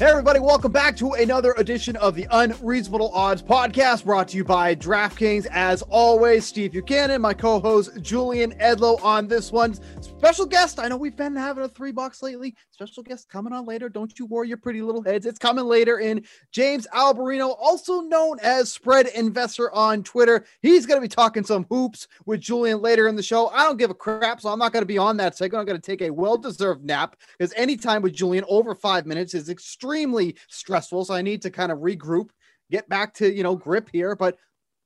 Hey, everybody, welcome back to another edition of the Unreasonable Odds podcast brought to you by DraftKings. As always, Steve Buchanan, my co host Julian Edlow on this one. Special guest, I know we've been having a three box lately. Special guest coming on later. Don't you worry your pretty little heads. It's coming later in James Alberino, also known as Spread Investor on Twitter. He's going to be talking some hoops with Julian later in the show. I don't give a crap, so I'm not going to be on that segment. I'm going to take a well deserved nap because any time with Julian over five minutes is extremely stressful. So I need to kind of regroup, get back to, you know, grip here. But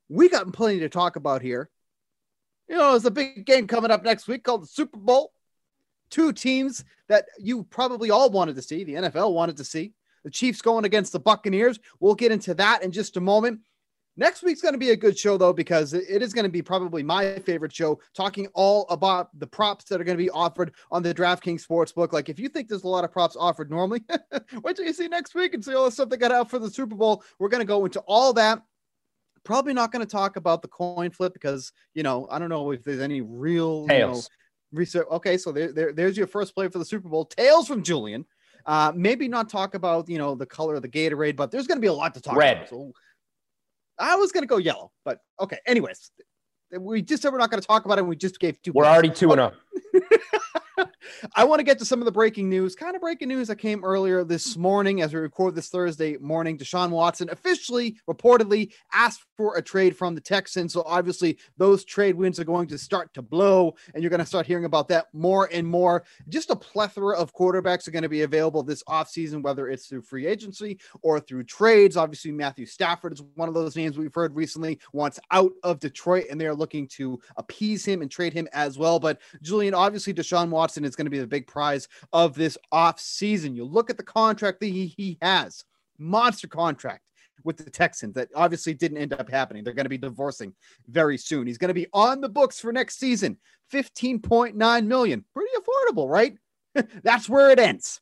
we got plenty to talk about here. You know, there's a big game coming up next week called the Super Bowl. Two teams that you probably all wanted to see, the NFL wanted to see. The Chiefs going against the Buccaneers. We'll get into that in just a moment. Next week's going to be a good show, though, because it is going to be probably my favorite show, talking all about the props that are going to be offered on the DraftKings Sportsbook. Like, if you think there's a lot of props offered normally, wait till you see next week and see all the stuff they got out for the Super Bowl. We're going to go into all that. Probably not going to talk about the coin flip because, you know, I don't know if there's any real you know, Tails. research. Okay, so there, there, there's your first play for the Super Bowl. Tails from Julian. Uh, maybe not talk about, you know, the color of the Gatorade, but there's going to be a lot to talk Red. about. So I was going to go yellow, but okay. Anyways, we just said we're not going to talk about it. We just gave two. We're picks. already two and oh. I want to get to some of the breaking news, kind of breaking news that came earlier this morning as we record this Thursday morning. Deshaun Watson officially, reportedly, asked for a trade from the Texans. So obviously, those trade winds are going to start to blow, and you're going to start hearing about that more and more. Just a plethora of quarterbacks are going to be available this offseason, whether it's through free agency or through trades. Obviously, Matthew Stafford is one of those names we've heard recently wants out of Detroit, and they're looking to appease him and trade him as well. But Julian, obviously, Deshaun Watson is going to be the big prize of this offseason. You look at the contract that he, he has, monster contract with the Texans that obviously didn't end up happening. They're going to be divorcing very soon. He's going to be on the books for next season. 15.9 million. Pretty affordable, right? That's where it ends.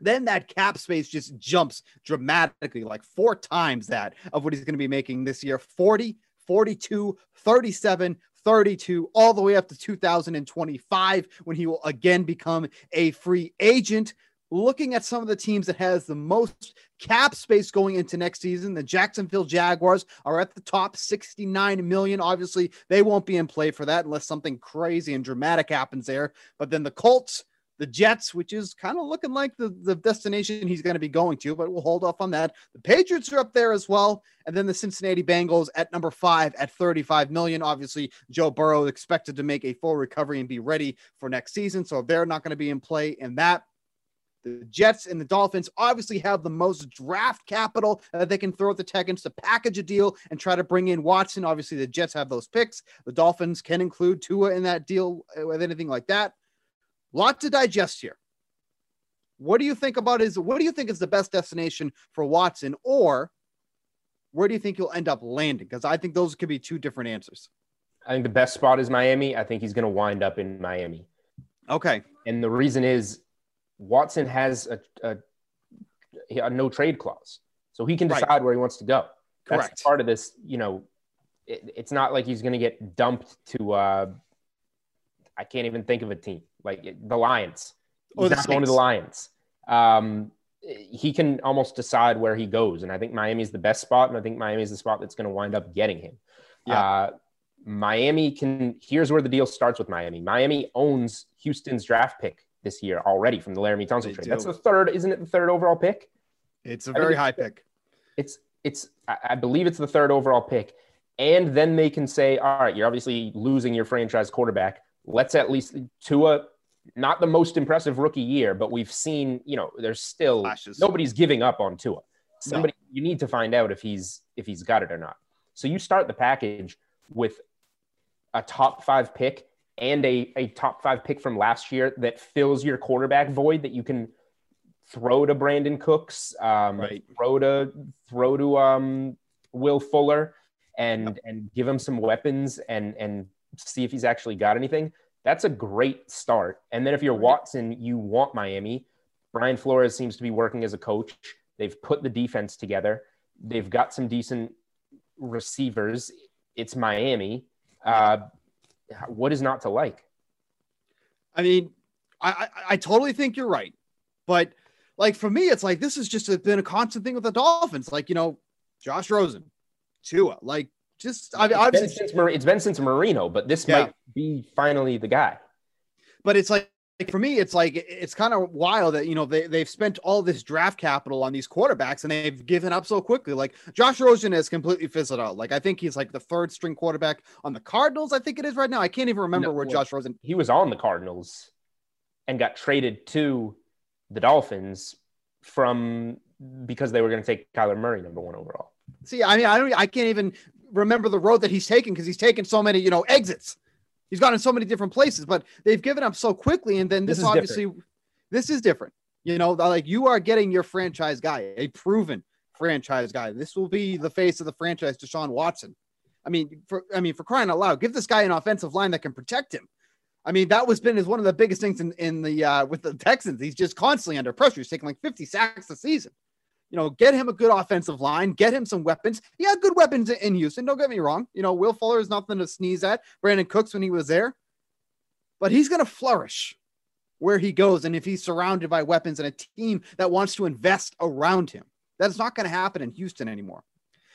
Then that cap space just jumps dramatically, like four times that of what he's going to be making this year 40, 42, 37, 32, all the way up to 2025 when he will again become a free agent. Looking at some of the teams that has the most cap space going into next season, the Jacksonville Jaguars are at the top 69 million. Obviously, they won't be in play for that unless something crazy and dramatic happens there. But then the Colts, the Jets, which is kind of looking like the, the destination he's going to be going to, but we'll hold off on that. The Patriots are up there as well. And then the Cincinnati Bengals at number five at 35 million. Obviously, Joe Burrow expected to make a full recovery and be ready for next season. So they're not going to be in play in that. The Jets and the Dolphins obviously have the most draft capital that they can throw at the Texans to package a deal and try to bring in Watson. Obviously, the Jets have those picks. The Dolphins can include Tua in that deal uh, with anything like that. Lot to digest here. What do you think about is What do you think is the best destination for Watson, or where do you think he'll end up landing? Because I think those could be two different answers. I think the best spot is Miami. I think he's going to wind up in Miami. Okay. And the reason is Watson has a, a, a no trade clause. So he can Right. decide where he wants to go. That's Correct. part of this, you know, it, it's not like he's going to get dumped to, uh, I can't even think of a team like the Lions. He's the not going to the Lions. Um, he can almost decide where he goes. And I think Miami's the best spot, and I think Miami's the spot that's going to wind up getting him. Yeah. Uh, Miami can. Here's where the deal starts with Miami. Miami owns Houston's draft pick this year already from the Laremy Tunsil trade. do. That's the third, isn't it? The third overall pick. It's a very high pick. It's it's. I believe it's the third overall pick, and then they can say, all right, you're obviously losing your franchise quarterback. Let's at least Tua. Not the most impressive rookie year, but we've seen, you know, there's still Flashes. nobody's giving up on Tua. Somebody you need to find out if he's if he's got it or not. So you start the package with a top five pick and a, a top five pick from last year that fills your quarterback void that you can throw to Brandin Cooks, um, Right. throw to throw to um, Will Fuller, and and give him some weapons and and see if he's actually got anything. That's a great start. And then if you're Watson, you want Miami. Brian Flores seems to be working as a coach. They've put the defense together. They've got some decent receivers. It's Miami. Uh, what is not to like? I mean, I, I I totally think you're right, but like for me, it's like this has just been a constant thing with the Dolphins. Like you know, Josh Rosen, Tua, like just I mean, It's been, obviously, since, Mar- it's been since Marino, but this Yeah. might be finally the guy. but it's like. like, For me, it's like it's kind of wild that you know they they've spent all this draft capital on these quarterbacks and they've given up so quickly. Like Josh Rosen has completely fizzled out. Like I think he's like the third string quarterback on the Cardinals. I think it is right now. I can't even remember No, where well, Josh Rosen. He was on the Cardinals and got traded to the Dolphins from because they were going to take Kyler Murray number one overall. See, I mean, I don't, I can't even remember the road that he's taken because he's taken so many, you know, exits. He's gone in so many different places, but they've given up so quickly. And then this, This is obviously, this is different. You know, like you are getting your franchise guy, a proven franchise guy. This will be the face of the franchise, Deshaun Watson. I mean, for I mean, for crying out loud, give this guy an offensive line that can protect him. I mean, that was been is one of the biggest things in in the uh, with the Texans. He's just constantly under pressure. He's taking like 50 sacks a season you know, get him a good offensive line, get him some weapons. He had good weapons in Houston. Don't get me wrong. You know, Will Fuller is nothing to sneeze at. Brandin Cooks when he was there, but he's going to flourish where he goes. And if he's surrounded by weapons and a team that wants to invest around him, that's not going to happen in Houston anymore.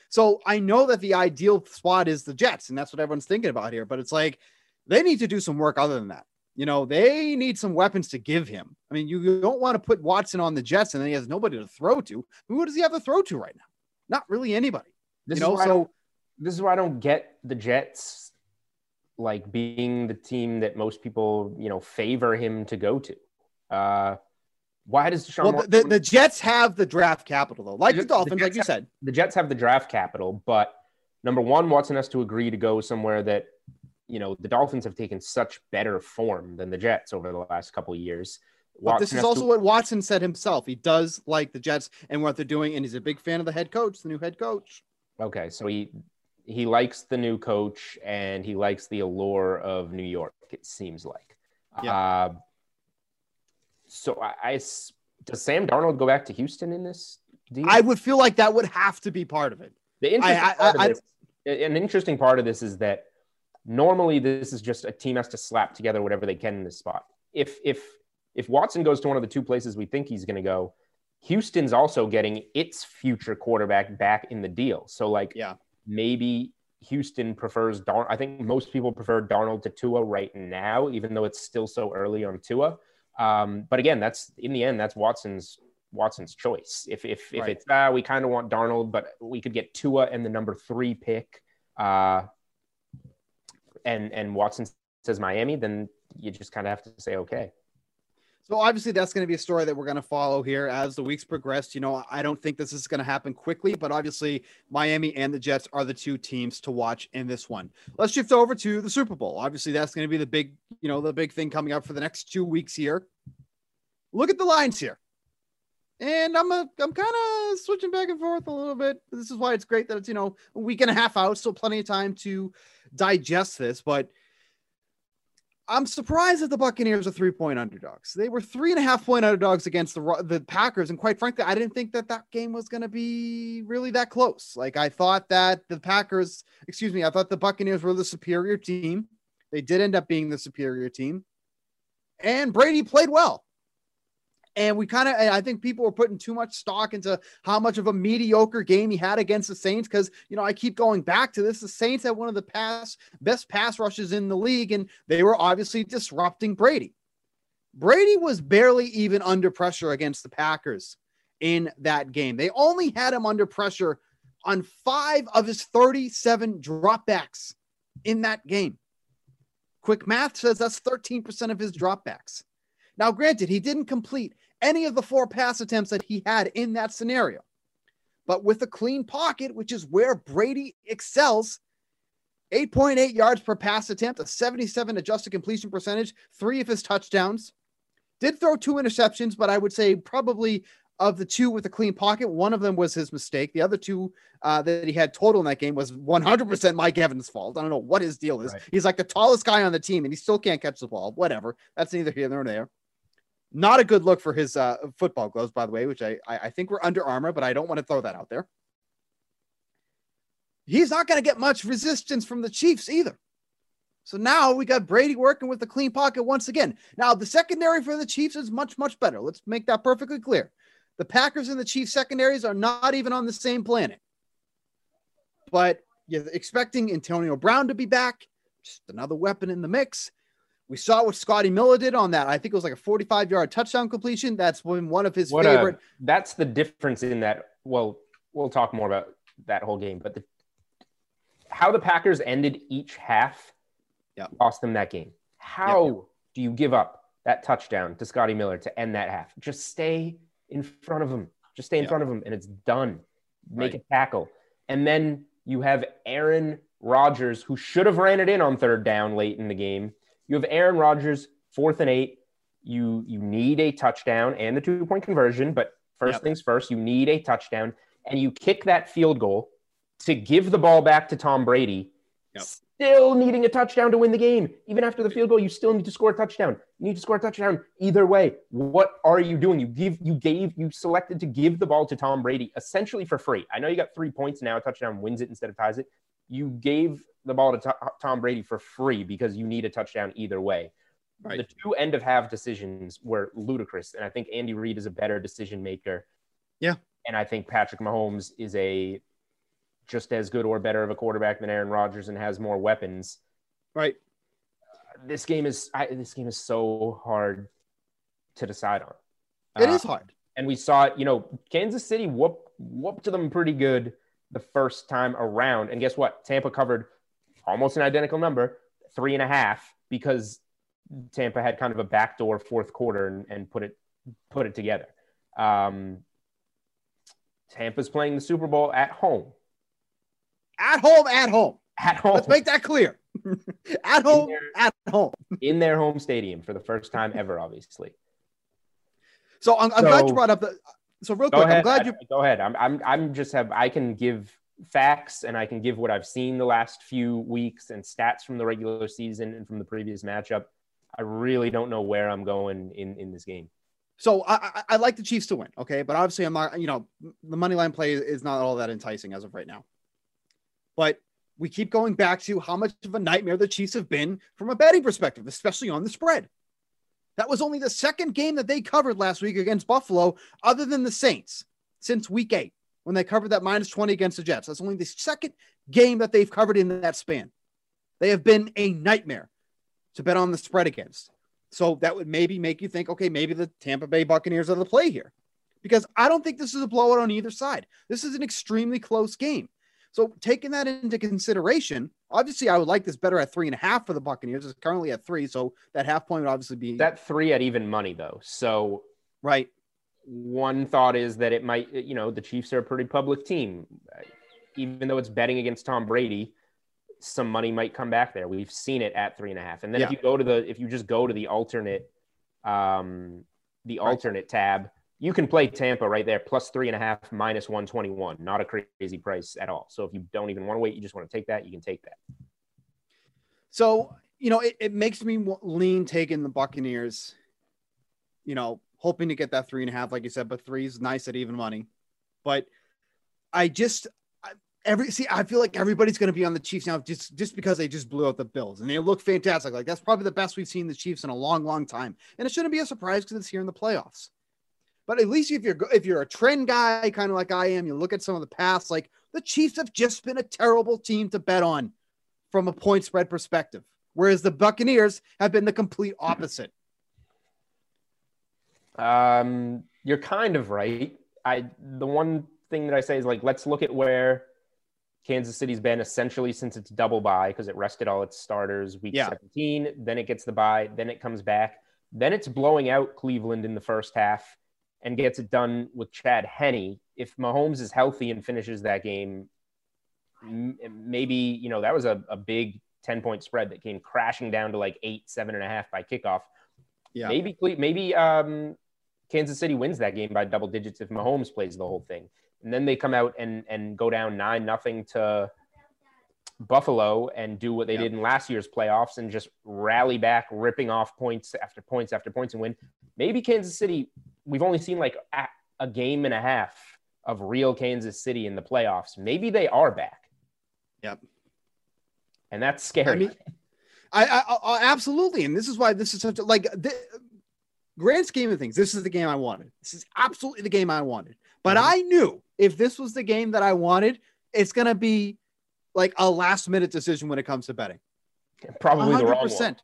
So I know that the ideal spot is the Jets, and that's what everyone's thinking about here. But it's like they need to do some work other than that. You know, they need some weapons to give him. I mean, you don't want to put Watson on the Jets and then he has nobody to throw to. Who does he have to throw to right now? Not really anybody. This you know, is why I so don't, this is why I don't get the Jets like being the team that most people you know favor him to go to. Uh, why does Deshaun well, Watson, the, the Jets have the draft capital though, like the The- the Dolphins, like you have- said. the Jets have the draft capital, but number one, Watson has to agree to go somewhere that, you know, the Dolphins have taken such better form than the Jets over the last couple of years. But this is also to- what Watson said himself. He does like the Jets and what they're doing, and he's a big fan of the head coach, the new head coach. okay. So he he likes the new coach and he likes the allure of New York. It seems like. Yeah. Uh, so I does Sam Darnold go back to Houston in this deal? I would feel like that would have to be part of it. The interesting I- part of I- this, an interesting part of this is that normally this is just a team has to slap together whatever they can in this spot. If if if Watson goes to one of the two places we think he's going to go, Houston's also getting its future quarterback back in the deal. So like, Yeah. maybe Houston prefers Darn. I think most people prefer Darnold to Tua right now, even though it's still so early on Tua. Um, but again, that's in the end, that's Watson's Watson's choice. If if if Right. it's ah, we kind of want Darnold, but we could get Tua and the number three pick, uh, and and Watson says Miami, then you just kind of have to say okay. So obviously that's going to be a story that we're going to follow here as the weeks progress. You know, I don't think this is going to happen quickly, but obviously Miami and the Jets are the two teams to watch in this one. Let's shift over to the Super Bowl. Obviously that's going to be the big, you know, the big thing coming up for the next two weeks here. Look at the lines here. And I'm a, I'm kind of switching back and forth a little bit. This is why it's great that it's, you know, a week and a half out, still plenty of time to digest this, but I'm surprised that the Buccaneers are three point underdogs. They were three and a half point underdogs against the the Packers, and quite frankly, I didn't think that that game was going to be really that close. Like I thought that the Packers, excuse me, I thought the Buccaneers were the superior team. They did end up being the superior team, and Brady played well. And we kind of, I think people were putting too much stock into how much of a mediocre game he had against the Saints. Cause, you know, I keep going back to this. The Saints had one of the pass, best pass rushes in the league, and they were obviously disrupting Brady. Brady was barely even under pressure against the Packers in that game. They only had him under pressure on five of his 37 dropbacks in that game. Quick math says that's 13% of his dropbacks. Now, granted, he didn't complete any of the four pass attempts that he had in that scenario. But with a clean pocket, which is where Brady excels, 8.8 yards per pass attempt, a 77 adjusted completion percentage, three of his touchdowns. Did throw two interceptions, but I would say probably of the two with a clean pocket, one of them was his mistake. The other two uh, that he had total in that game was 100% Mike Evans' fault. I don't know what his deal is. Right. He's like the tallest guy on the team and he still can't catch the ball. Whatever. That's neither here nor there. Not a good look for his uh, football gloves, by the way, which I, I, think were Under Armour, but I don't want to throw that out there. He's not going to get much resistance from the Chiefs either. So now we got Brady working with the clean pocket once again. Now the secondary for the Chiefs is much, much better. Let's make that perfectly clear. The Packers and the Chiefs secondaries are not even on the same planet. But you're expecting Antonio Brown to be back, just another weapon in the mix. We saw what Scotty Miller did on that. I think it was like a 45 yard touchdown completion. That's when one of his what favorite. A, that's the difference in that. Well, we'll talk more about that whole game, but the, how the Packers ended each half yep. lost them that game. How yep. do you give up that touchdown to Scotty Miller to end that half? Just stay in front of him. Just stay in front of him and it's done. Make right. a tackle. And then you have Aaron Rodgers, who should have ran it in on third down late in the game. You have Aaron Rodgers, fourth and eight. You you need a touchdown and the two point conversion, but first yep. things first, you need a touchdown, and you kick that field goal to give the ball back to Tom Brady. Yep still needing a touchdown to win the game. Even after the field goal, you still need to score a touchdown. You need to score a touchdown either way. What are you doing? You give, you gave, you selected to give the ball to Tom Brady essentially for free. I know you got three points now. A touchdown wins it instead of ties it. You gave the ball to Tom Brady for free because you need a touchdown either way. Right. The two end of half decisions were ludicrous, and I think Andy Reid is a better decision maker. Yeah, and I think Patrick Mahomes is a just as good or better of a quarterback than Aaron Rodgers and has more weapons. Right. this game is I, this game is so hard to decide on. It uh, is hard. And we saw it, you know, Kansas City whoop whooped them pretty good the first time around. And guess what? Tampa covered almost an identical number, three and a half, because Tampa had kind of a backdoor fourth quarter and, and put it put it together. Um, Tampa's playing the Super Bowl at home at home, at home. At home. Let's make that clear. at home, their, at home. in their home stadium for the first time ever, obviously. So I'm, I'm so, glad you brought up the. So real quick, ahead, I'm glad you. Go ahead. I'm, I'm, I'm just have. I can give facts and I can give what I've seen the last few weeks and stats from the regular season and from the previous matchup. I really don't know where I'm going in in this game. So I, I, I like the Chiefs to win, okay, but obviously I'm not. You know, the money line play is not all that enticing as of right now. But we keep going back to how much of a nightmare the Chiefs have been from a betting perspective, especially on the spread. That was only the second game that they covered last week against Buffalo, other than the Saints, since week eight, when they covered that minus 20 against the Jets. That's only the second game that they've covered in that span. They have been a nightmare to bet on the spread against. So that would maybe make you think, okay, maybe the Tampa Bay Buccaneers are the play here. Because I don't think this is a blowout on either side. This is an extremely close game. So taking that into consideration, obviously I would like this better at three and a half for the Buccaneers. It's currently at three, so that half point would obviously be that three at even money though. So right. One thought is that it might, you know, the Chiefs are a pretty public team, even though it's betting against Tom Brady. Some money might come back there. We've seen it at three and a half, and then yeah. if you go to the, if you just go to the alternate, um, the right. alternate tab, you can play Tampa right there, plus three and a half, minus 121. Not a crazy price at all. So if you don't even want to wait, you just want to take that, you can take that. So, you know, it, it makes me lean taking the Buccaneers, you know, hoping to get that three and a half, like you said, but three is nice at even money. But I just, every see, I feel like everybody's going to be on the Chiefs now just just because they just blew out the Bills and they look fantastic. Like that's probably the best we've seen the Chiefs in a long, long time, and it shouldn't be a surprise because it's here in the playoffs. But at least if you're if you're a trend guy, kind of like I am, you look at some of the past. Like the Chiefs have just been a terrible team to bet on from a point spread perspective, whereas the Buccaneers have been the complete opposite. Um, you're kind of right. I the one thing that I say is like let's look at where Kansas City's been essentially since its double bye because it rested all its starters week Yeah. 17, then it gets the bye, then it comes back, then it's blowing out Cleveland in the first half and gets it done with Chad Henne. If Mahomes is healthy and finishes that game, m- maybe you know that was a, a big 10 point spread that came crashing down to like eight, seven and a half by kickoff. Yeah. Maybe maybe um, Kansas City wins that game by double digits if Mahomes plays the whole thing. And then they come out and and go down nine nothing to Buffalo and do what they Yeah. did in last year's playoffs and just rally back, ripping off points after points after points and win. Maybe Kansas City. We've only seen like a, a game and a half of real Kansas City in the playoffs. Maybe they are back. Yep. And that's scary. I mean, I, I, I absolutely, and this is why this is such a like the grand scheme of things. This is the game I wanted. This is absolutely the game I wanted. But Mhm. I knew if this was the game that I wanted, it's gonna be like a last minute decision when it comes to betting. Probably the wrong one.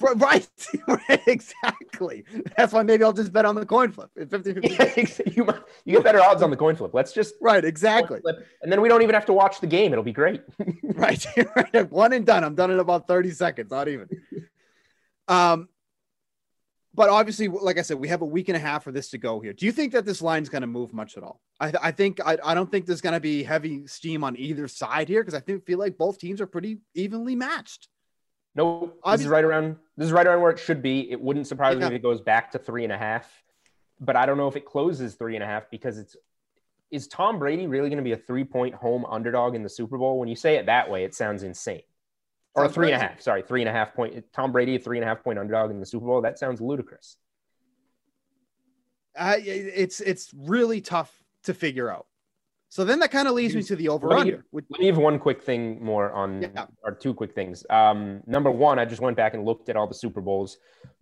100%. right, exactly. That's why maybe I'll just bet on the coin flip. 50 50. you, might, you get better odds on the coin flip. Let's just Right, exactly. flip, and then we don't even have to watch the game. It'll be great. right, right. One and done. I'm done in about 30 seconds, not even. Um, but obviously, like I said, we have a week and a half for this to go here. Do you think that this line's going to move much at all? I, I think I, I don't think there's going to be heavy steam on either side here because I think feel like both teams are pretty evenly matched. No, this is right around. This is right around where it should be. It wouldn't surprise Yeah. me if it goes back to three and a half, but I don't know if it closes three and a half because it's. Is Tom Brady really going to be a three-point home underdog in the Super Bowl? When you say it that way, it sounds insane. Or a Sounds three and a half. Sorry, three and a half point. Tom Brady, a three and a half point underdog in the Super Bowl. That sounds ludicrous. Uh, it's it's really tough to figure out. So then that kind of leads me to the over under. Let me have one quick thing more on, Yeah. or two quick things. Um, number one, I just went back and looked at all the Super Bowls.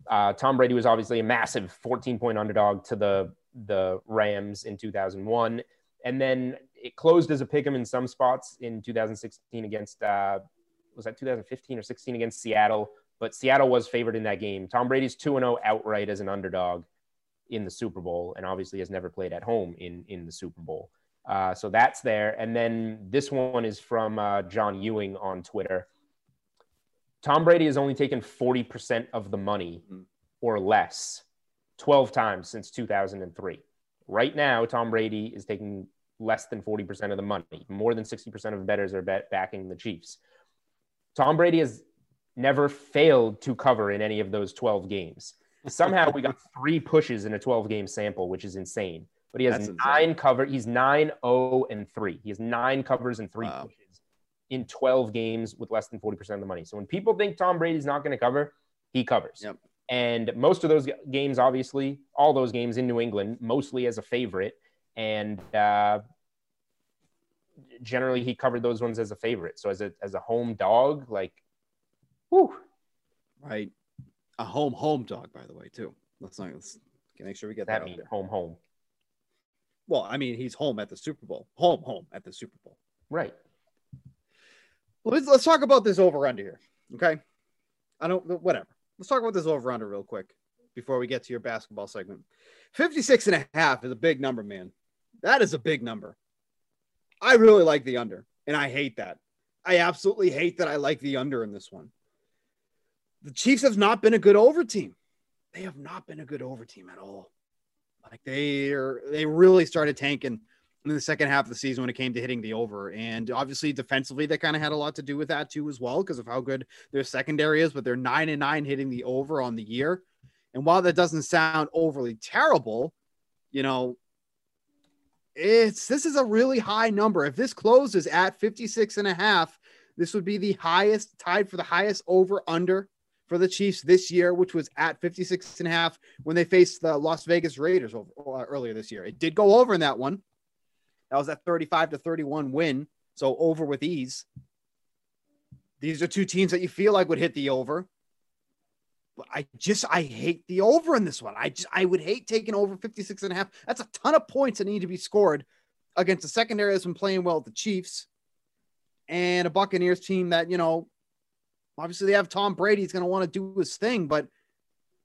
Uh, Tom Brady was obviously a massive 14 point underdog to the the Rams in 2001, and then it closed as a pick 'em in some spots in 2016 against uh, was that 2015 or 16 against Seattle, but Seattle was favored in that game. Tom Brady's 2 0 outright as an underdog in the Super Bowl, and obviously has never played at home in in the Super Bowl. Uh, so that's there. And then this one is from uh, John Ewing on Twitter. Tom Brady has only taken 40% of the money or less 12 times since 2003. Right now, Tom Brady is taking less than 40% of the money. More than 60% of the bettors are bet- backing the Chiefs. Tom Brady has never failed to cover in any of those 12 games. Somehow we got three pushes in a 12 game sample, which is insane. But he has That's insane. nine cover. He's nine zero and 3. He has nine covers and three Wow. pushes in 12 games with less than 40% of the money. So when people think Tom Brady's not going to cover, he covers. Yep. And most of those games, obviously, all those games in New England, mostly as a favorite. And uh, generally, he covered those ones as a favorite. So as a, as a home dog, like, whew, Right. A home home dog, by the way, too. Let's not let's make sure we get that, that there. home, home. Well, I mean, he's home at the Super Bowl. Home, home at the Super Bowl. Right. Let's, let's talk about this over under here. Okay. I don't, whatever. Let's talk about this over under real quick before we get to your basketball segment. 56 and a half is a big number, man. That is a big number. I really like the under, and I hate that. I absolutely hate that I like the under in this one. The Chiefs have not been a good over team. They have not been a good over team at all. Like they are, they really started tanking in the second half of the season when it came to hitting the over. And obviously, defensively, they kind of had a lot to do with that too, as well, because of how good their secondary is. But they're nine and nine hitting the over on the year. And while that doesn't sound overly terrible, you know, it's this is a really high number. If this closes at 56 and a half, this would be the highest tied for the highest over under for the Chiefs this year, which was at 56 and a half when they faced the Las Vegas Raiders over, uh, earlier this year. It did go over in that one. That was that 35 to 31 win. So over with ease. These are two teams that you feel like would hit the over. But I just I hate the over in this one. I just I would hate taking over 56 and a half. That's a ton of points that need to be scored against a secondary that's been playing well with the Chiefs and a Buccaneers team that, you know, obviously they have Tom Brady. He's going to want to do his thing, but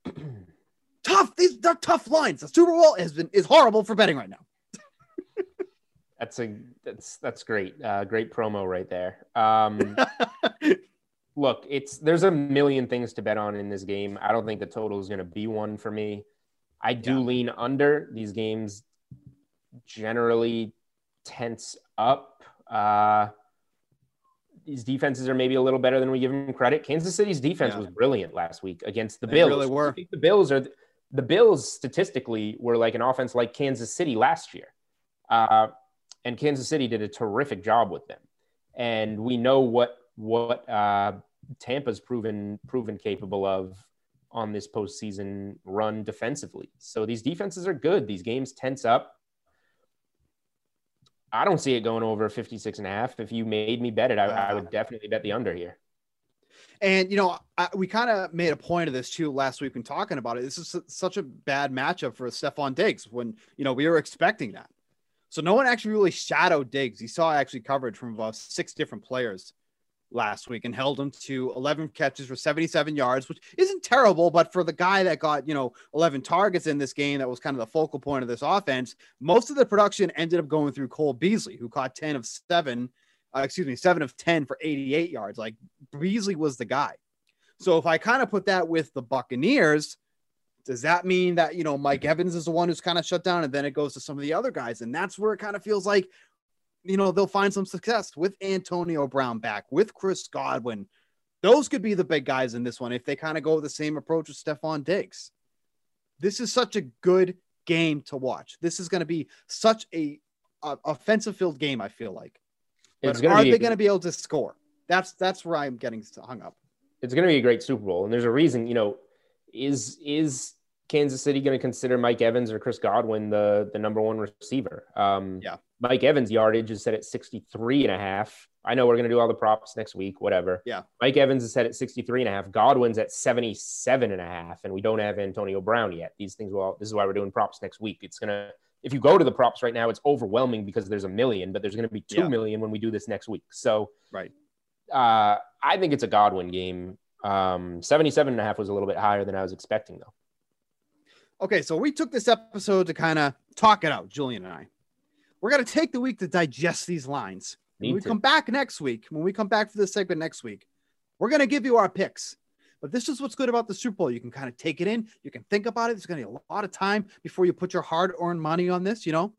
tough. These are tough lines. The Super Bowl has been is horrible for betting right now. That's a that's that's great. Uh, great promo right there. Um, look, it's there's a million things to bet on in this game. I don't think the total is going to be one for me. I do Yeah. lean under these games. Generally tense up. Uh, these defenses are maybe a little better than we give them credit. Kansas City's defense Yeah. was brilliant last week against the They Bills. really were. I think the Bills are the Bills statistically were like an offense like Kansas City last year. Uh, and Kansas City did a terrific job with them. And we know what what uh, Tampa's proven proven capable of on this postseason run defensively. So these defenses are good. These games tense up. I don't see it going over 56 and a half. If you made me bet it, I, I would definitely bet the under here. And you know, I, we kind of made a point of this too last week when talking about it. This is su- such a bad matchup for Stefon Diggs when you know we were expecting that. So no one actually really shadowed Diggs. He saw actually coverage from about six different players last week and held him to 11 catches for 77 yards, which isn't terrible. But for the guy that got you know 11 targets in this game, that was kind of the focal point of this offense. Most of the production ended up going through Cole Beasley, who caught 10 of seven. Uh, excuse me, seven of 10 for 88 yards. Like Beasley was the guy. So if I kind of put that with the Buccaneers, does that mean that you know Mike Evans is the one who's kind of shut down, and then it goes to some of the other guys, and that's where it kind of feels like you know they'll find some success with Antonio Brown back, with Chris Godwin. Those could be the big guys in this one if they kind of go the same approach with Stefon Diggs. This is such a good game to watch. This is going to be such a, a offensive filled game. I feel like. But are be they going to be able to score? That's that's where I'm getting hung up. it's going to be a great Super Bowl, and there's a reason. You know, is is Kansas City going to consider Mike Evans or Chris Godwin the the number one receiver? Um, Yeah. Mike Evans' yardage is set at 63 and a half. I know we're going to do all the props next week, whatever. Yeah. Mike Evans is set at 63 and a half. Godwin's at 77 and a half, and we don't have Antonio Brown yet. These things will, this is why we're doing props next week. It's going to, if you go to the props right now, it's overwhelming because there's a million, but there's going to be two million Yeah. when we do this next week. So, Right. uh, I think it's a Godwin game. Um, 77 and a half was a little bit higher than I was expecting, though. Okay, so we took this episode to kind of talk it out, Julian and I. We're going to take the week to digest these lines. When we to. come back next week, when we come back for this segment next week, we're going to give you our picks. But this is what's good about the Super Bowl. You can kind of take it in, you can think about it. There's going to be a lot of time before you put your hard earned money on this, you know?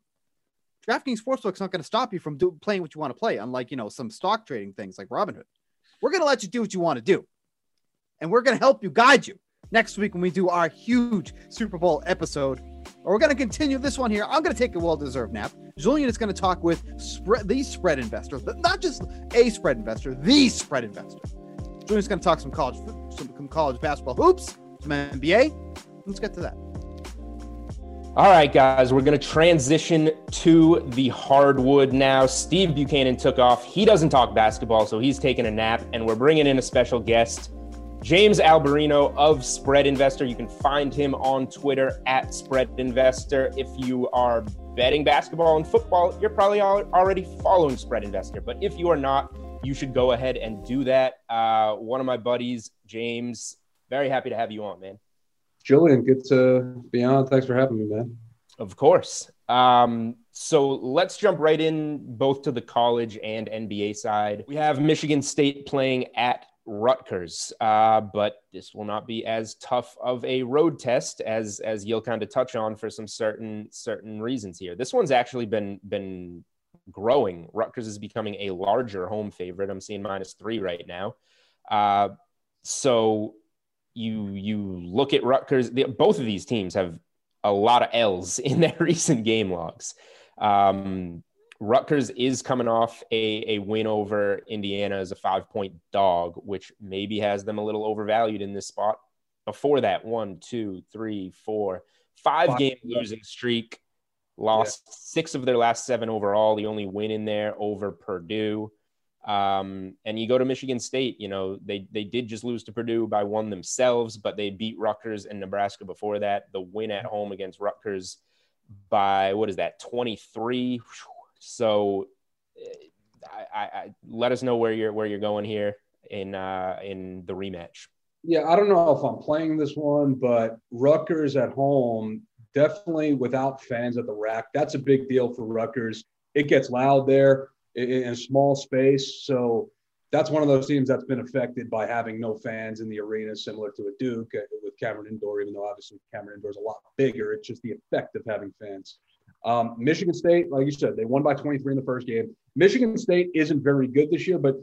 DraftKings Sportsbook's not going to stop you from do, playing what you want to play, unlike, you know, some stock trading things like Robinhood. We're going to let you do what you want to do. And we're going to help you guide you next week when we do our huge Super Bowl episode. Or we're going to continue this one here. I'm going to take a well-deserved nap. Julian is going to talk with spread the spread investor, not just a spread investor, the spread investor. Julian's going to talk some college, some, some college basketball hoops, some NBA. Let's get to that. All right, guys, we're going to transition to the hardwood now. Steve Buchanan took off. He doesn't talk basketball, so he's taking a nap, and we're bringing in a special guest, James Alberino of Spread Investor. You can find him on Twitter at Spread Investor. If you are betting basketball and football, you're probably already following Spread Investor. But if you are not, you should go ahead and do that. Uh, one of my buddies, James, very happy to have you on, man. Julian, good to be on. Thanks for having me, man. Of course. Um, so let's jump right in both to the college and NBA side. We have Michigan State playing at Rutgers, uh, but this will not be as tough of a road test as as you'll kind of touch on for some certain certain reasons here. This one's actually been been growing. Rutgers is becoming a larger home favorite. I'm seeing minus three right now. Uh, so you you look at Rutgers. The, both of these teams have a lot of L's in their recent game logs. Um, Rutgers is coming off a, a win over Indiana as a five point dog, which maybe has them a little overvalued in this spot. Before that, one, two, three, four, five Five. game losing streak, lost six of their last seven overall. The only win in there over Purdue. Um, and you go to Michigan State, you know, they they did just lose to Purdue by one themselves, but they beat Rutgers and Nebraska before that. The win at home against Rutgers by what is that, 23? So I, I, I let us know where you're where you're going here in uh, in the rematch. Yeah, I don't know if I'm playing this one, but Rutgers at home, definitely without fans at the RAC. That's a big deal for Rutgers. It gets loud there in a small space. So that's one of those teams that's been affected by having no fans in the arena, similar to a Duke uh, with Cameron Indoor, even though obviously Cameron Indoor is a lot bigger. It's just the effect of having fans. Um, Michigan State, like you said, they won by 23 in the first game. Michigan State isn't very good this year, but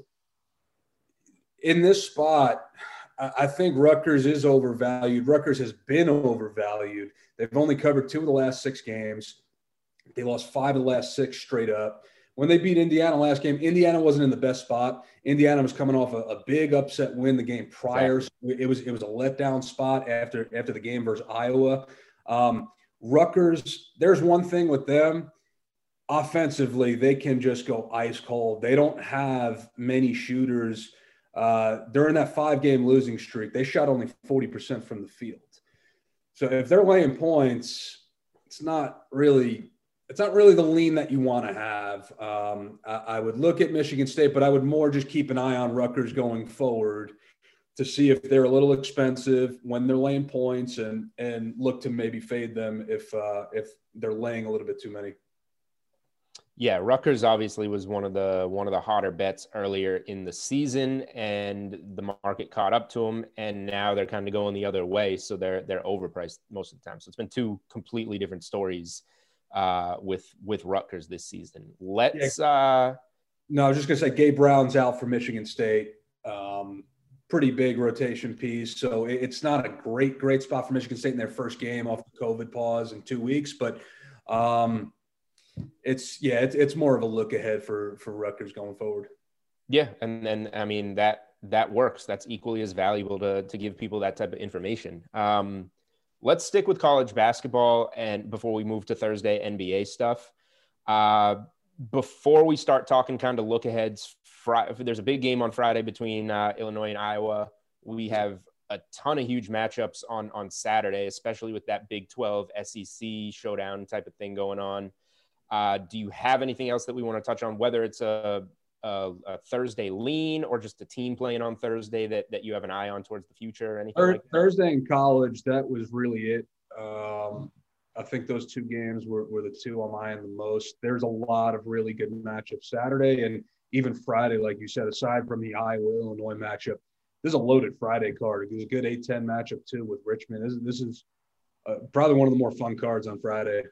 in this spot, I think Rutgers is overvalued. Rutgers has been overvalued. They've only covered two of the last six games. They lost five of the last six straight up. When they beat Indiana last game, Indiana wasn't in the best spot. Indiana was coming off a, a big upset win the game prior. Exactly. So it was it was a letdown spot after after the game versus Iowa. Um, Rutgers, there's one thing with them. Offensively, they can just go ice cold. They don't have many shooters. Uh, during that five game losing streak, they shot only 40% from the field. So if they're laying points, it's not really it's not really the lean that you want to have. Um, I, I, would look at Michigan State, but I would more just keep an eye on Rutgers going forward to see if they're a little expensive when they're laying points, and and look to maybe fade them if uh, if they're laying a little bit too many. Yeah, Rutgers obviously was one of the one of the hotter bets earlier in the season, and the market caught up to them, and now they're kind of going the other way, so they're they're overpriced most of the time. So it's been two completely different stories uh, with with Rutgers this season. Let's. Uh, no, I was just gonna say Gabe Brown's out for Michigan State. Um, pretty big rotation piece, so it's not a great great spot for Michigan State in their first game off the COVID pause in two weeks, but. Um, it's yeah, it's, it's more of a look ahead for for Rutgers going forward. Yeah, and then I mean that that works. That's equally as valuable to to give people that type of information. Um, let's stick with college basketball and before we move to Thursday NBA stuff. Uh, before we start talking kind of look aheads, Friday, there's a big game on Friday between uh, Illinois and Iowa. We have a ton of huge matchups on on Saturday, especially with that Big 12 SEC showdown type of thing going on. Uh, do you have anything else that we want to touch on, whether it's a, a, a, Thursday lean or just a team playing on Thursday that, that you have an eye on towards the future? Or anything Thursday, like Thursday in college, that was really it. Um, I think those two games were, were the two on my end the most. There's a lot of really good matchups Saturday and even Friday, like you said, aside from the Iowa Illinois matchup. This is a loaded Friday card. It was a good 8 10 matchup too with Richmond. This, this is uh, probably one of the more fun cards on Friday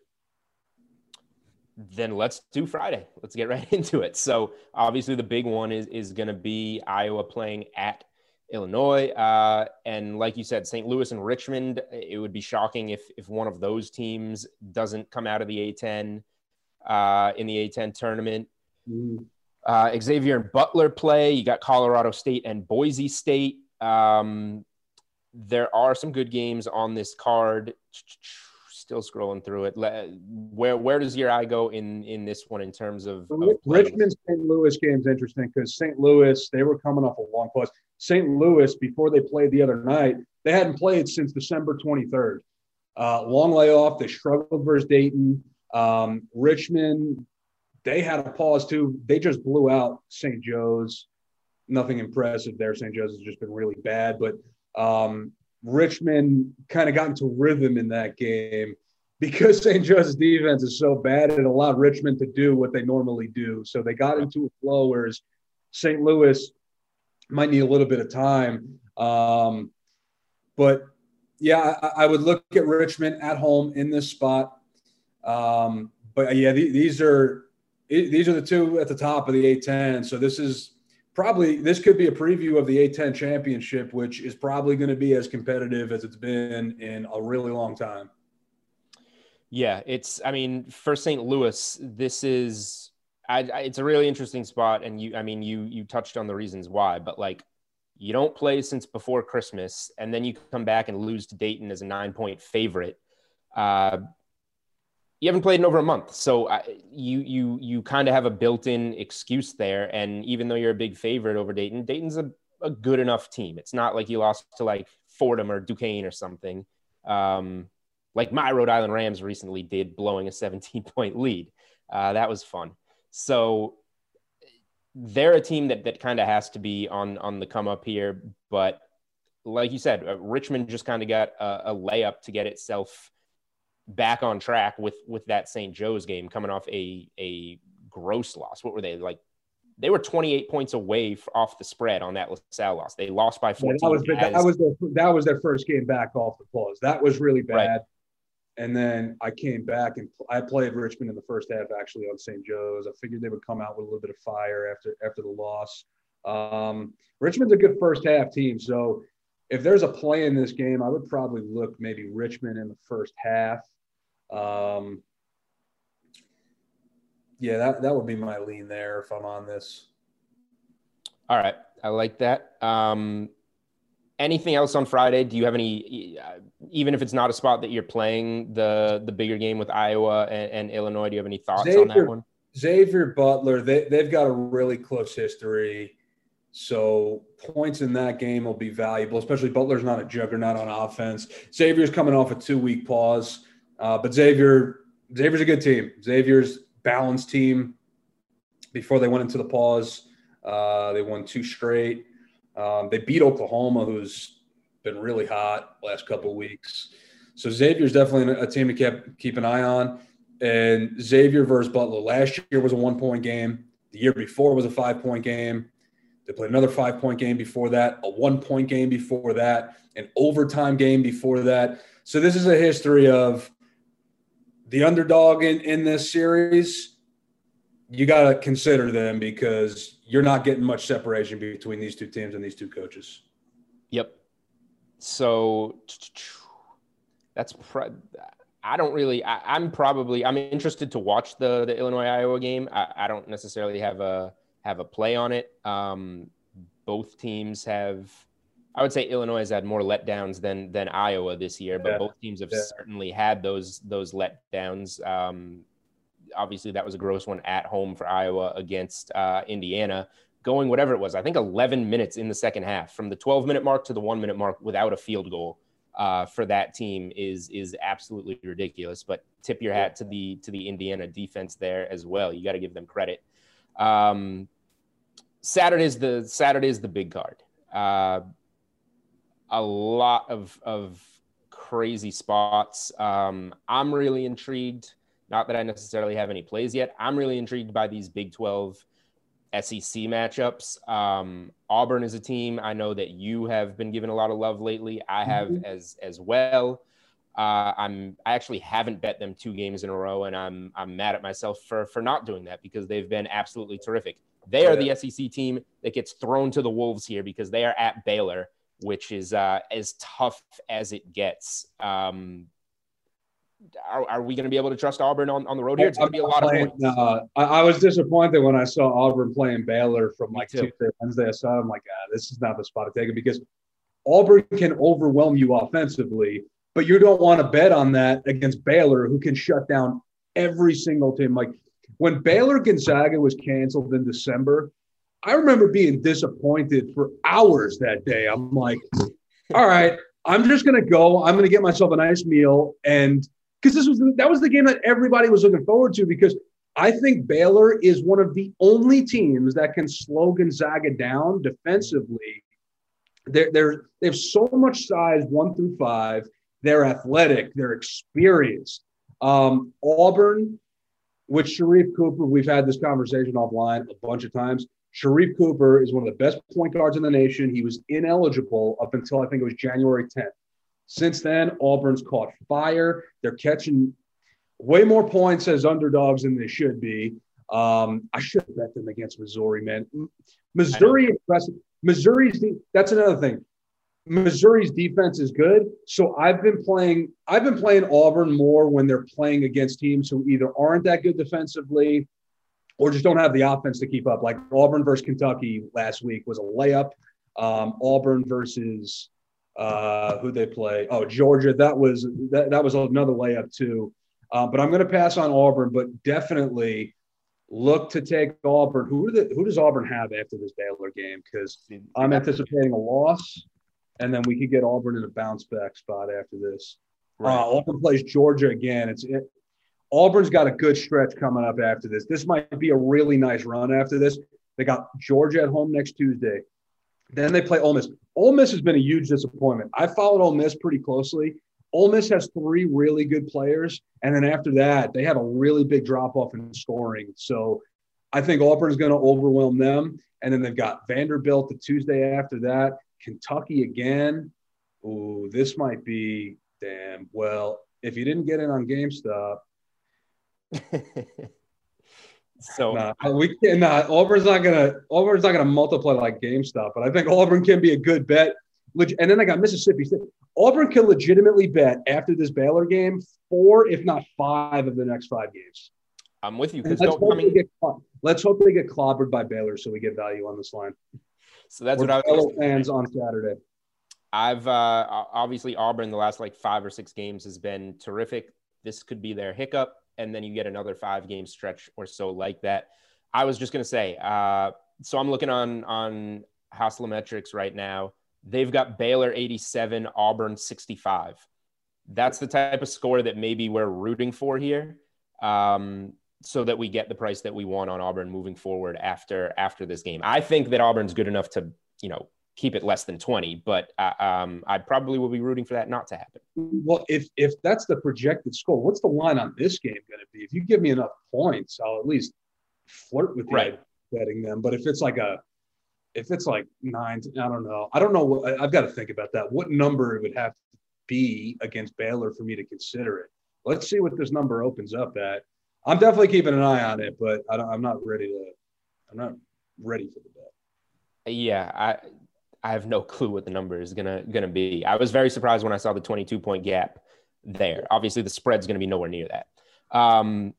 then let's do Friday. Let's get right into it. So obviously the big one is is going to be Iowa playing at Illinois, uh, and like you said, St. Louis and Richmond. It would be shocking if if one of those teams doesn't come out of the A10 uh, in the A10 tournament. Mm. Uh, Xavier and Butler play. You got Colorado State and Boise State. Um, there are some good games on this card still scrolling through it. Where where does your eye go in in this one in terms of, of Richmond St. Louis game's interesting because St. Louis they were coming off a long pause. St. Louis before they played the other night they hadn't played since December 23rd. Uh, long layoff. They struggled versus Dayton. Um, Richmond they had a pause too. They just blew out St. Joe's. Nothing impressive there. St. Joe's has just been really bad, but um, Richmond kind of got into rhythm in that game because St. Joe's defense is so bad, it allowed Richmond to do what they normally do. So they got into a flow, whereas St. Louis might need a little bit of time. Um, but yeah, I, I, would look at Richmond at home in this spot. Um, but yeah, th- these are these are the two at the top of the A10. So this is probably this could be a preview of the A10 championship, which is probably going to be as competitive as it's been in a really long time. Yeah, it's. I mean, for St. Louis, this is. I, I, it's a really interesting spot, and you. I mean, you you touched on the reasons why, but like, you don't play since before Christmas, and then you come back and lose to Dayton as a nine point favorite. Uh, you haven't played in over a month, so I, you you you kind of have a built-in excuse there. And even though you're a big favorite over Dayton, Dayton's a, a good enough team. It's not like you lost to like Fordham or Duquesne or something, um, like my Rhode Island Rams recently did, blowing a 17-point lead. Uh, that was fun. So they're a team that that kind of has to be on on the come up here. But like you said, uh, Richmond just kind of got a, a layup to get itself back on track with with that St. Joe's game coming off a a gross loss. What were they like? They were 28 points away off the spread on that LaSalle loss. They lost by 14. Yeah, that was that, that was their that was their first game back off the pause. That was really bad. Right. And then I came back and I played Richmond in the first half actually on St. Joe's. I figured they would come out with a little bit of fire after after the loss. Um, Richmond's a good first half team, so if there's a play in this game, I would probably look maybe Richmond in the first half. Um, yeah, that, that would be my lean there if I'm on this. All right. I like that. Um, anything else on Friday? Do you have any, even if it's not a spot that you're playing the, the bigger game with Iowa and, and Illinois, do you have any thoughts Xavier, on that one? Xavier Butler, they, they've got a really close history. So points in that game will be valuable, especially Butler's not a juggernaut on offense. Xavier's coming off a two week pause. Uh, but Xavier, Xavier's a good team. Xavier's balanced team. Before they went into the pause, uh, they won two straight. Um, they beat Oklahoma, who's been really hot last couple weeks. So Xavier's definitely a team to keep keep an eye on. And Xavier versus Butler last year was a one point game. The year before was a five point game. They played another five point game before that, a one point game before that, an overtime game before that. So this is a history of the underdog in, in this series, you got to consider them because you're not getting much separation between these two teams and these two coaches. Yep. So that's I don't really. I, am probably I'm interested to watch the the Illinois Iowa game. I, I, don't necessarily have a have a play on it. Um, both teams have I would say Illinois has had more letdowns than than Iowa this year, but yeah. both teams have yeah. certainly had those those letdowns. Um, obviously, that was a gross one at home for Iowa against uh, Indiana, going whatever it was. I think 11 minutes in the second half, from the 12 minute mark to the one minute mark, without a field goal uh, for that team is is absolutely ridiculous. But tip your hat to the to the Indiana defense there as well. You got to give them credit. Um, Saturday's the Saturday's the big card. Uh, a lot of of crazy spots. Um, I'm really intrigued. Not that I necessarily have any plays yet. I'm really intrigued by these Big 12 SEC matchups. Um, Auburn is a team I know that you have been given a lot of love lately. I have mm-hmm. as as well. Uh, I'm I actually haven't bet them two games in a row, and I'm I'm mad at myself for for not doing that because they've been absolutely terrific. They are the SEC team that gets thrown to the wolves here because they are at Baylor which is uh, as tough as it gets. Um, are, are, we going to be able to trust Auburn on, on the road here? It's going to be a lot playing, of points. Uh, I, I, was disappointed when I saw Auburn playing Baylor from like Tuesday, Wednesday. I saw, I'm like, ah, this is not the spot to take it because Auburn can overwhelm you offensively, but you don't want to bet on that against Baylor, who can shut down every single team. Like when Baylor Gonzaga was canceled in December, I remember being disappointed for hours that day. I'm like, all right, I'm just gonna go. I'm gonna get myself a nice meal, and because this was that was the game that everybody was looking forward to. Because I think Baylor is one of the only teams that can slow Gonzaga down defensively. They're, they're they have so much size, one through five. They're athletic. They're experienced. Um, Auburn, with Sharife Cooper, we've had this conversation offline a bunch of times. Sharife Cooper is one of the best point guards in the nation. He was ineligible up until I think it was January 10th. Since then, Auburn's caught fire. They're catching way more points as underdogs than they should be. Um, I should have bet them against Missouri, man. Missouri impressive. Missouri's that's another thing. Missouri's defense is good, so I've been playing. I've been playing Auburn more when they're playing against teams who either aren't that good defensively or just don't have the offense to keep up. Like Auburn versus Kentucky last week was a layup. Um, Auburn versus uh, who they play? Oh, Georgia. That was that, that was another layup too. Uh, but I'm going to pass on Auburn, but definitely look to take Auburn. Who, do the, who does Auburn have after this Baylor game? Because I'm anticipating a loss, and then we could get Auburn in a bounce back spot after this. Right. Uh, Auburn plays Georgia again. It's it, Auburn's got a good stretch coming up after this. This might be a really nice run after this. They got Georgia at home next Tuesday. Then they play Ole Miss. Ole Miss has been a huge disappointment. I followed Ole Miss pretty closely. Ole Miss has three really good players, and then after that, they have a really big drop off in scoring. So I think Auburn is going to overwhelm them. And then they've got Vanderbilt the Tuesday after that, Kentucky again. Ooh, this might be damn. Well, if you didn't get in on GameStop, so nah, we can. Auburn's not gonna. Auburn's not gonna multiply like GameStop, but I think Auburn can be a good bet. And then I got Mississippi State. Auburn can legitimately bet after this Baylor game four, if not five, of the next five games. I'm with you Let's don't hope, coming. they get, let's hope they get clobbered by Baylor so we get value on this line. So that's We're what I was. Baylor gonna say. fans on Saturday. I've uh, obviously Auburn the last like five or six games has been terrific. This could be their hiccup, and then you get another five game stretch or so like that. I was just gonna say, uh, so I'm looking on on Haslametrics right now. They've got Baylor 87, Auburn 65. That's the type of score that maybe we're rooting for here, um, so that we get the price that we want on Auburn moving forward after after this game. I think that Auburn's good enough to you know keep it less than 20, but uh, um, I probably will be rooting for that not to happen. Well, if if that's the projected score, what's the line on this game going to be? If you give me enough points, I'll at least flirt with Right. betting them. But if it's like a, if it's like nine, I don't know. I don't know. What, I- I've got to think about that. What number it would have to be against Baylor for me to consider it? Let's see what this number opens up at. I'm definitely keeping an eye on it, but I don't, I'm not ready to. I'm not ready for the bet. Yeah, I I have no clue what the number is gonna gonna be. I was very surprised when I saw the 22 point gap there. Obviously, the spread's gonna be nowhere near that. Um,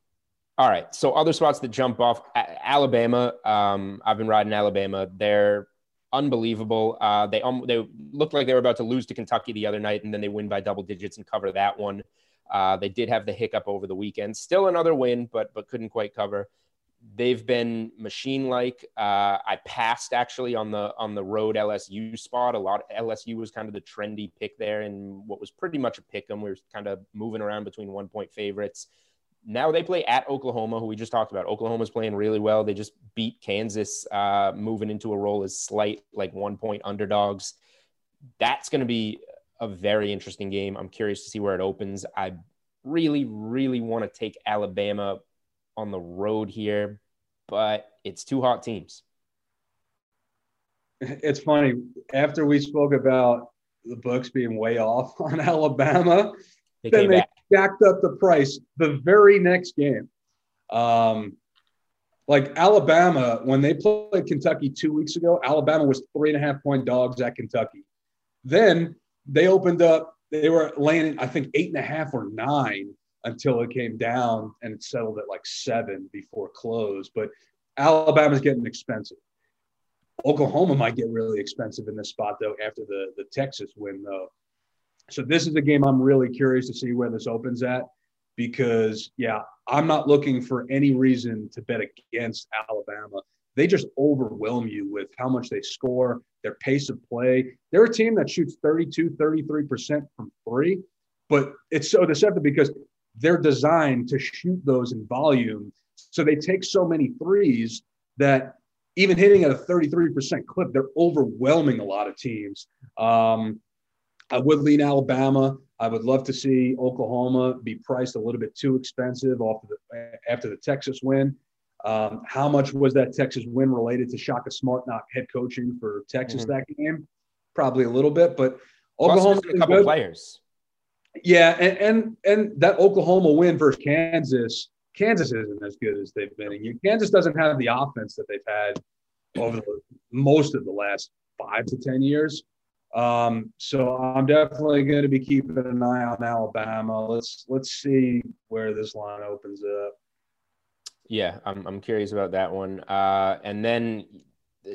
all right, so other spots that jump off A- Alabama. Um, I've been riding Alabama. They're unbelievable. Uh, they um, they looked like they were about to lose to Kentucky the other night, and then they win by double digits and cover that one. Uh, they did have the hiccup over the weekend. Still another win, but but couldn't quite cover. They've been machine like. Uh, I passed actually on the on the road LSU spot. A lot LSU was kind of the trendy pick there, and what was pretty much a pick 'em. We were kind of moving around between one point favorites. Now they play at Oklahoma, who we just talked about. Oklahoma's playing really well. They just beat Kansas, uh, moving into a role as slight like one point underdogs. That's going to be a very interesting game. I'm curious to see where it opens. I really, really want to take Alabama on the road here, but it's two hot teams. It's funny. After we spoke about the books being way off on Alabama, They then they back. jacked up the price the very next game. Um, like Alabama, when they played Kentucky two weeks ago, Alabama was three and a half point dogs at Kentucky. Then they opened up, they were laying, I think, eight and a half or nine until it came down and it settled at like seven before close. But Alabama's getting expensive. Oklahoma might get really expensive in this spot, though, after the, the Texas win, though. So this is a game I'm really curious to see where this opens at because, yeah, I'm not looking for any reason to bet against Alabama. They just overwhelm you with how much they score, their pace of play. They're a team that shoots 32, 33% from three, but it's so deceptive because they're designed to shoot those in volume. So they take so many threes that even hitting at a 33% clip, they're overwhelming a lot of teams. Um, I would lean Alabama. I would love to see Oklahoma be priced a little bit too expensive off the, after the Texas win. Um, how much was that Texas win related to Shaka Smart not head coaching for Texas Mhm. that game? Probably a little bit, but Oklahoma a couple players. Yeah, and, and and that Oklahoma win versus Kansas, Kansas isn't as good as they've been. Kansas doesn't have the offense that they've had over the, most of the last five to ten years. Um, so I'm definitely going to be keeping an eye on Alabama. Let's let's see where this line opens up. Yeah, I'm, I'm curious about that one. Uh, and then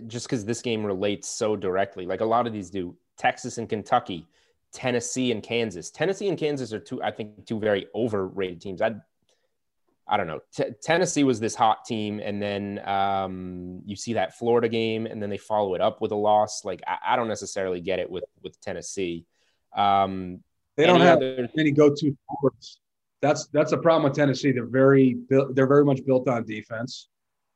just because this game relates so directly, like a lot of these do, Texas and Kentucky, Tennessee and Kansas. Tennessee and Kansas are two, I think, two very overrated teams. I, I don't know. T- Tennessee was this hot team, and then um, you see that Florida game, and then they follow it up with a loss. Like I, I don't necessarily get it with with Tennessee. Um, They don't any have other- many go-to scores. That's that's a problem with Tennessee. They're very. They're very much built on defense.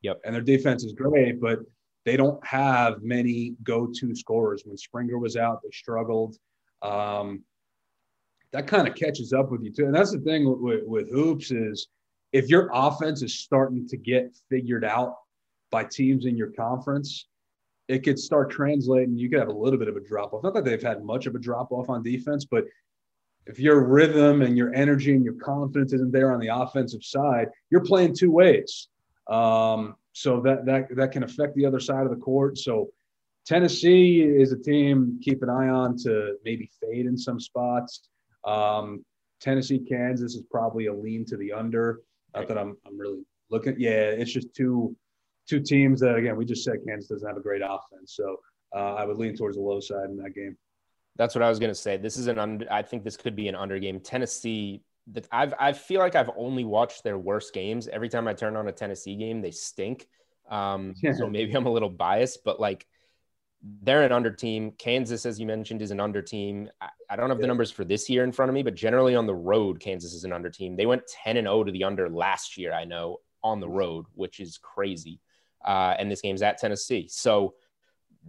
Yep. And their defense is great, but they don't have many go-to scorers. When Springer was out, they struggled. Um, that kind of catches up with you too. And that's the thing with, with hoops is if your offense is starting to get figured out by teams in your conference, it could start translating. You could have a little bit of a drop off. Not that they've had much of a drop off on defense, but if your rhythm and your energy and your confidence isn't there on the offensive side, you're playing two ways. Um, so that that that can affect the other side of the court. So Tennessee is a team keep an eye on to maybe fade in some spots. Um, Tennessee, Kansas is probably a lean to the under. Not that I'm I'm really looking. Yeah, it's just two two teams that again we just said Kansas doesn't have a great offense. So uh, I would lean towards the low side in that game. That's what I was going to say. This is an under. I think this could be an under game. Tennessee. That I've I feel like I've only watched their worst games. Every time I turn on a Tennessee game, they stink. Um, Yeah. So maybe I'm a little biased, but like they're an under team. Kansas, as you mentioned, is an under team. I, I don't have the numbers for this year in front of me, but generally on the road, Kansas is an under team. They went 10 and 0 to the under last year. I know on the road, which is crazy. Uh, and this game's at Tennessee, so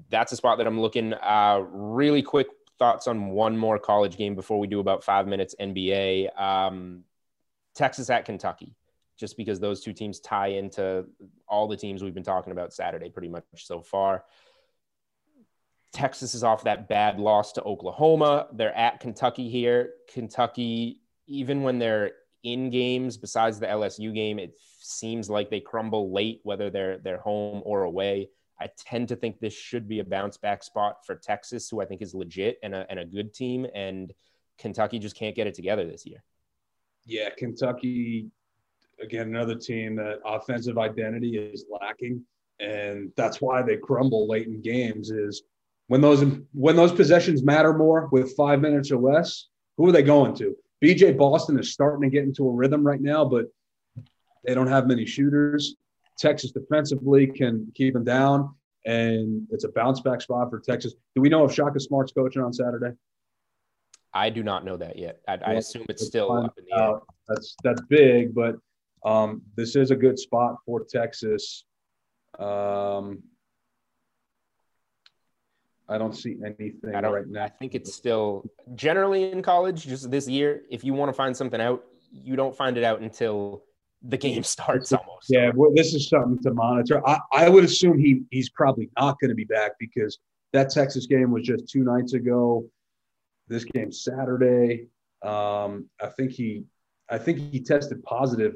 that's a spot that I'm looking. Uh, really quick thoughts on one more college game before we do about five minutes NBA. Um, Texas at Kentucky, just because those two teams tie into all the teams we've been talking about Saturday pretty much so far. Texas is off that bad loss to Oklahoma. They're at Kentucky here. Kentucky, even when they're in games, besides the LSU game, it seems like they crumble late, whether they're they're home or away. I tend to think this should be a bounce back spot for Texas, who I think is legit and a, and a good team. And Kentucky just can't get it together this year. Yeah, Kentucky, again, another team that offensive identity is lacking, and that's why they crumble late in games. Is when those when those possessions matter more with five minutes or less. Who are they going to? BJ Boston is starting to get into a rhythm right now, but they don't have many shooters. Texas defensively can keep them down, and it's a bounce back spot for Texas. Do we know if Shaka Smart's coaching on Saturday? I do not know that yet. I, I assume it's still up in the air. That's that's big, but um, this is a good spot for Texas. Um, I don't see anything I don't. right now. I think it's still generally in college. Just this year, if you want to find something out, you don't find it out until the game starts. Almost. Yeah, well, this is something to monitor. I, I would assume he he's probably not going to be back because that Texas game was just two nights ago. This game Saturday. Um, I think he I think he tested positive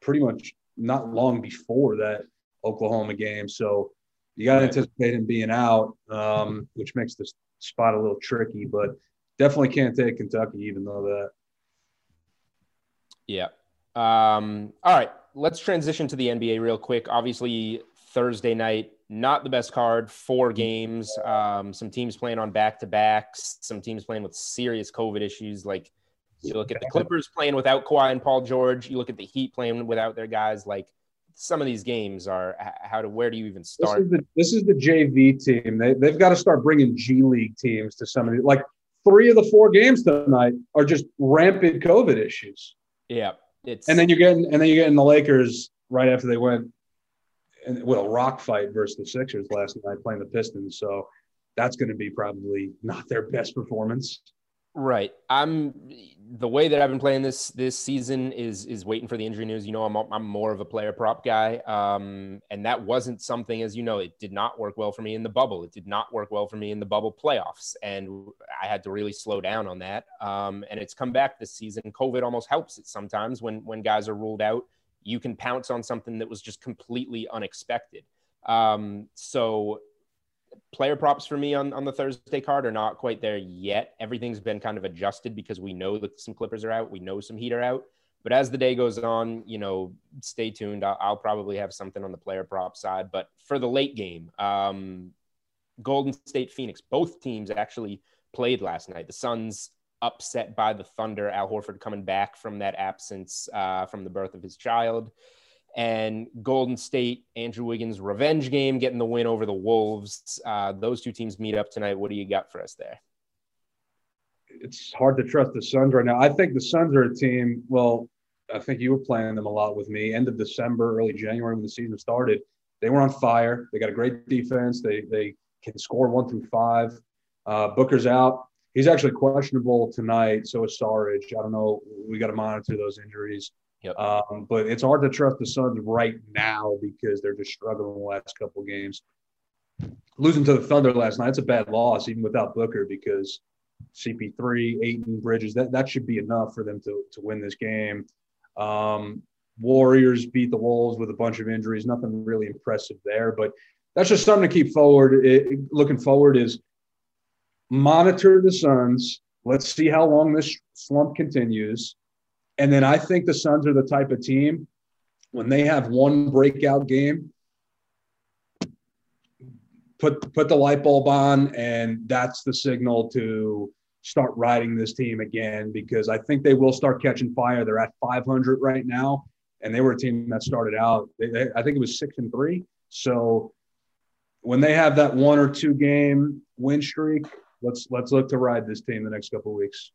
pretty much not long before that Oklahoma game. So you got to anticipate him being out, um, which makes this spot a little tricky. But definitely can't take Kentucky, even though that. Yeah. Um, all right. Let's transition to the NBA real quick. Obviously, Thursday night, not the best card. Four games. Um, some teams playing on back to backs. Some teams playing with serious COVID issues. Like you look at the Clippers playing without Kawhi and Paul George. You look at the Heat playing without their guys. Like some of these games are how to where do you even This start? is the this is the JV team. They they've got to start bringing G League teams to some of these. Like three of the four games tonight are just rampant COVID issues. Yeah. It's And then you're getting and then you're getting the Lakers right after they went and well rock fight versus the Sixers last night playing the Pistons. So that's going to be probably not their best performance. Right. I'm the way that I've been playing this this season is is waiting for the injury news. You know, I'm I'm more of a player prop guy, um, and that wasn't something, as you know, it did not work well for me in the bubble. It did not work well for me in the bubble playoffs, and I had to really slow down on that. Um, and it's come back this season. COVID almost helps it sometimes when when guys are ruled out. You can pounce on something that was just completely unexpected. Um, so player props for me on, on the Thursday card are not quite there yet. Everything's been kind of adjusted because we know that some Clippers are out, we know some Heat are out. But as the day goes on, you know, stay tuned. I'll, I'll probably have something on the player prop side. But for the late game, um, Golden State, Phoenix, both teams actually played last night. The Suns upset by the Thunder. Al Horford coming back from that absence uh, from the birth of his child. And Golden State, Andrew Wiggins' revenge game, getting the win over the Wolves. Uh, those two teams meet up tonight. What do you got for us there? It's hard to trust the Suns right now. I think the Suns are a team. Well, I think you were playing them a lot with me. End of December, early January when the season started, they were on fire. They got a great defense. They they can score one through five. Uh, Booker's out. He's actually questionable tonight. So is Saric. I don't know. We got to monitor those injuries. Yep. Um, but it's hard to trust the Suns right now because they're just struggling the last couple games. Losing to the Thunder last night, it's a bad loss, even without Booker, because CP3, Ayton, Bridges, that, that should be enough for them to, to win this game. Um, Warriors beat the Wolves with a bunch of injuries. Nothing really impressive there, but that's just something to keep forward. It, looking forward is monitor the Suns. Let's see how long this slump continues. And then I think the Suns are the type of team when they have one breakout game, put put the light bulb on, and that's the signal to start riding this team again because I think they will start catching fire. They're at 500 right now, and they were a team that started out. They, they, I think it was six and three. So when they have that one or two game win streak, let's let's look to ride this team the next couple weeks.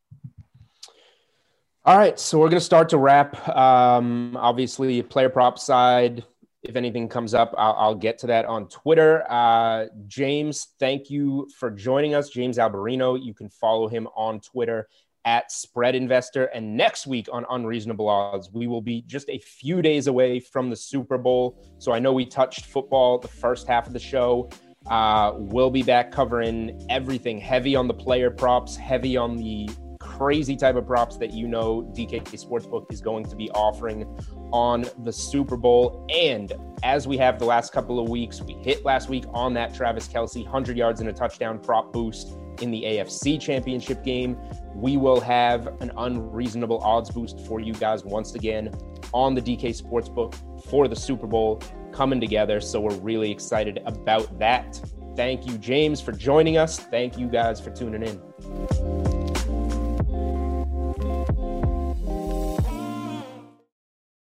All right, so we're going to start to wrap. Um, obviously, player prop side. If anything comes up, I'll, I'll get to that on Twitter. Uh, James, thank you for joining us. James Alberino. You can follow him on Twitter at Spread Investor. And next week on Unreasonable Odds, we will be just a few days away from the Super Bowl. So I know we touched football the first half of the show. Uh, we'll be back covering everything heavy on the player props, heavy on the crazy type of props that you know DK Sportsbook is going to be offering on the Super Bowl. And as we have the last couple of weeks, we hit last week on that Travis Kelce 100 yards and a touchdown prop boost in the AFC Championship game. We will have an unreasonable odds boost for you guys once again on the DK Sportsbook for the Super Bowl coming together. So we're really excited about that. Thank you, James, for joining us. Thank you guys for tuning in.